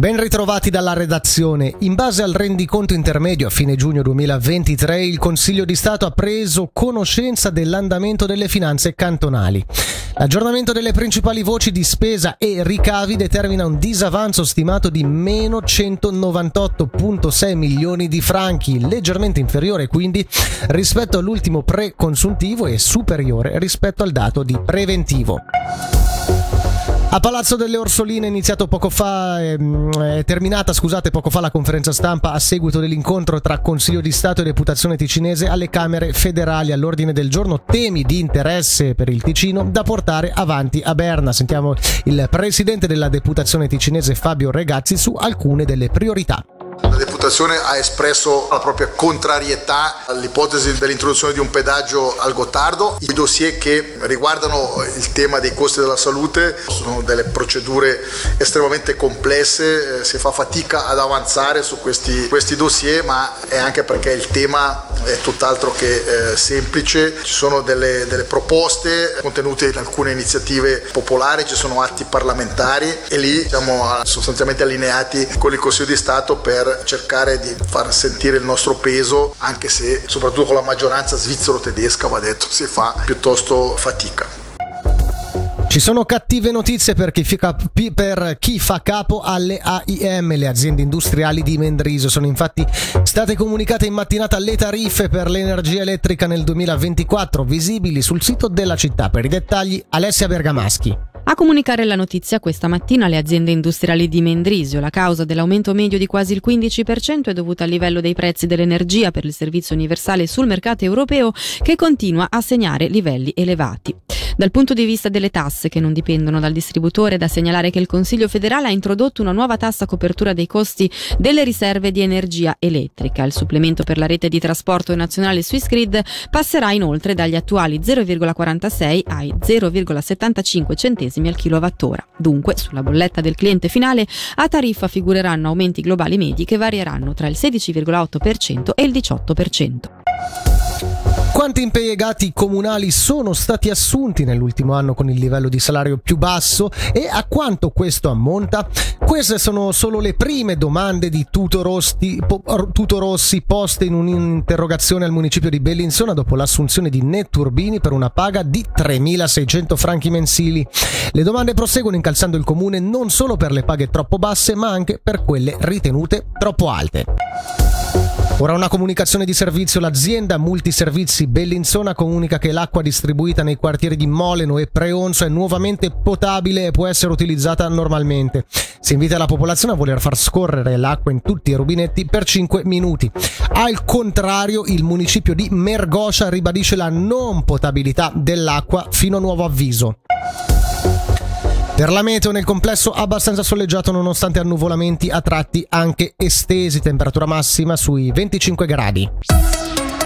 Ben ritrovati dalla redazione. In base al rendiconto intermedio a fine giugno 2023, il Consiglio di Stato ha preso conoscenza dell'andamento delle finanze cantonali. L'aggiornamento delle principali voci di spesa e ricavi determina un disavanzo stimato di meno 198,6 milioni di franchi, leggermente inferiore quindi rispetto all'ultimo pre-consuntivo e superiore rispetto al dato di preventivo. A Palazzo delle Orsoline è iniziato poco fa, ehm, è terminata scusate, poco fa la conferenza stampa a seguito dell'incontro tra Consiglio di Stato e Deputazione ticinese alle Camere federali all'ordine del giorno temi di interesse per il Ticino da portare avanti a Berna. Sentiamo il presidente della Deputazione ticinese Fabio Regazzi su alcune delle priorità. La ha espresso la propria contrarietà all'ipotesi dell'introduzione di un pedaggio al Gottardo. I dossier che riguardano il tema dei costi della salute sono delle procedure estremamente complesse, eh, si fa fatica ad avanzare su questi, questi dossier, ma è anche perché il tema è tutt'altro che eh, semplice. Ci sono delle, delle proposte contenute in alcune iniziative popolari, ci sono atti parlamentari e lì siamo sostanzialmente allineati con il Consiglio di Stato per cercare di far sentire il nostro peso, anche se soprattutto con la maggioranza svizzero-tedesca, va detto, si fa piuttosto fatica. Ci sono cattive notizie per chi, fa, per chi, fa capo alle AIM, le aziende industriali di Mendrisio. Sono infatti state comunicate in mattinata le tariffe per l'energia elettrica nel 2024, visibili sul sito della città. Per i dettagli, Alessia Bergamaschi. A comunicare la notizia questa mattina le aziende industriali di Mendrisio. La causa dell'aumento medio di quasi il 15% è dovuta al livello dei prezzi dell'energia per il servizio universale sul mercato europeo che continua a segnare livelli elevati. Dal punto di vista delle tasse che non dipendono dal distributore, è da segnalare che il Consiglio federale ha introdotto una nuova tassa a copertura dei costi delle riserve di energia elettrica. Il supplemento per la rete di trasporto nazionale Swissgrid passerà inoltre dagli attuali 0,46 ai 0,75 centesimi al kilowattora. Dunque, sulla bolletta del cliente finale a tariffa figureranno aumenti globali medi che varieranno tra il 16,8% e il 18%. Quanti impiegati comunali sono stati assunti nell'ultimo anno con il livello di salario più basso e a quanto questo ammonta? Queste sono solo le prime domande di Tuto Rossi, poste in un'interrogazione al municipio di Bellinzona dopo l'assunzione di Netturbini per una paga di 3.600 franchi mensili. Le domande proseguono incalzando il comune non solo per le paghe troppo basse ma anche per quelle ritenute troppo alte. Ora una comunicazione di servizio. L'azienda Multiservizi Bellinzona comunica che l'acqua distribuita nei quartieri di Moleno e Preonzo è nuovamente potabile e può essere utilizzata normalmente. Si invita la popolazione a voler far scorrere l'acqua in tutti i rubinetti per 5 minuti. Al contrario, il municipio di Mergoscia ribadisce la non potabilità dell'acqua fino a nuovo avviso. Per la meteo nel complesso abbastanza soleggiato nonostante annuvolamenti a tratti anche estesi, temperatura massima sui 25 gradi.